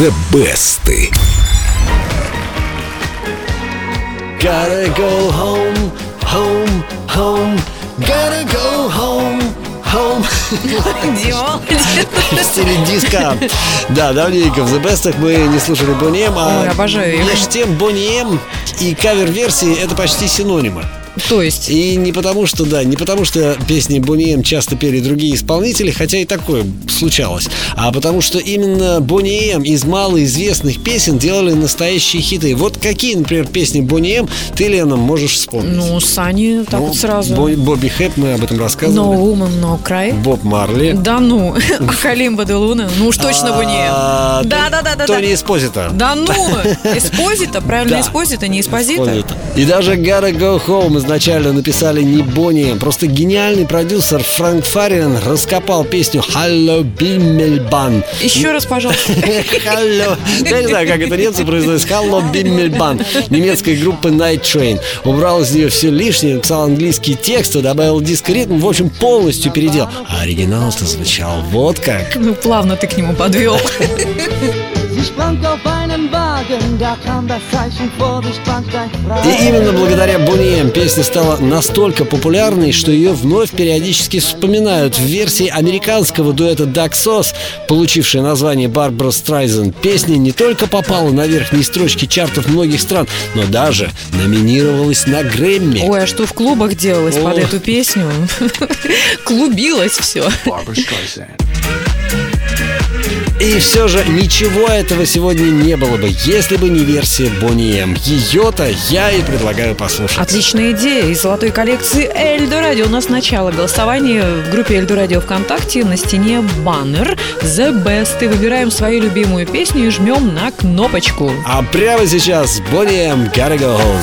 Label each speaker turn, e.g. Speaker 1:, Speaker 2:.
Speaker 1: The Best.
Speaker 2: Gotta go home, home, home. Gotta go home, home.
Speaker 3: Дима,
Speaker 2: В стиле диска. Да, давненько в The Best мы не слушали Бонни М, а
Speaker 3: Ой, обожаю их.
Speaker 2: между тем Бонни М и кавер-версии это почти синонимы.
Speaker 3: То есть,
Speaker 2: И не потому что, да, не потому что песни Бонни М часто пели другие исполнители, хотя и такое случалось, а потому что именно Бонни М из малоизвестных песен делали настоящие хиты. Вот какие, например, песни Бонни М ты, Лена, можешь вспомнить?
Speaker 3: ну, Сани, так
Speaker 2: Ну,
Speaker 3: вот сразу.
Speaker 2: Бо- Бобби Хэп, мы об этом
Speaker 3: No
Speaker 2: рассказывали.
Speaker 3: woman, no cry.
Speaker 2: Боб Марли.
Speaker 3: Да ну, а Халимба де Луна? Ну уж точно.
Speaker 2: А,
Speaker 3: Да,
Speaker 2: Тон-
Speaker 3: да, да, да.
Speaker 2: Тони. Эспозита.
Speaker 3: Да ну, Эспозита, правильно. Эспозита, не. Эспозита.
Speaker 2: И даже Gotta Go Home изначально написали не Бонни. Просто гениальный продюсер Фрэнк Фариан раскопал песню «Hallo Bimmelbahn».
Speaker 3: Еще раз, пожалуйста.
Speaker 2: Hallo. Я не знаю, как это немцы произносят. «Hallo Bimmelbahn» немецкой группы Night Train. Убрал из нее все лишнее, написал английские тексты, добавил диск-ритм, в общем, полностью переделал. А оригинал-то звучал вот как.
Speaker 3: Ну, плавно ты к нему подвел.
Speaker 2: И именно благодаря Бонни М песня стала настолько популярной, что ее вновь периодически вспоминают в версии американского дуэта Duck Sauce, получившей название Барбара Страйзен. Песня не только попала на верхние строчки чартов многих стран, но даже номинировалась на Грэмми.
Speaker 3: Ой, а что в клубах делалось под
Speaker 2: Ох.
Speaker 3: эту песню? Клубилось все.
Speaker 2: И все же ничего этого сегодня не было бы, если бы не версия Бонни М. Ее-то я и предлагаю послушать.
Speaker 3: Отличная идея. Из золотой коллекции Эльдо Радио у нас начало голосования в группе Эльдо Радио ВКонтакте на стене баннер The Best. И выбираем свою любимую песню и жмем на кнопочку.
Speaker 2: А прямо сейчас Бонни М. Gotta go home.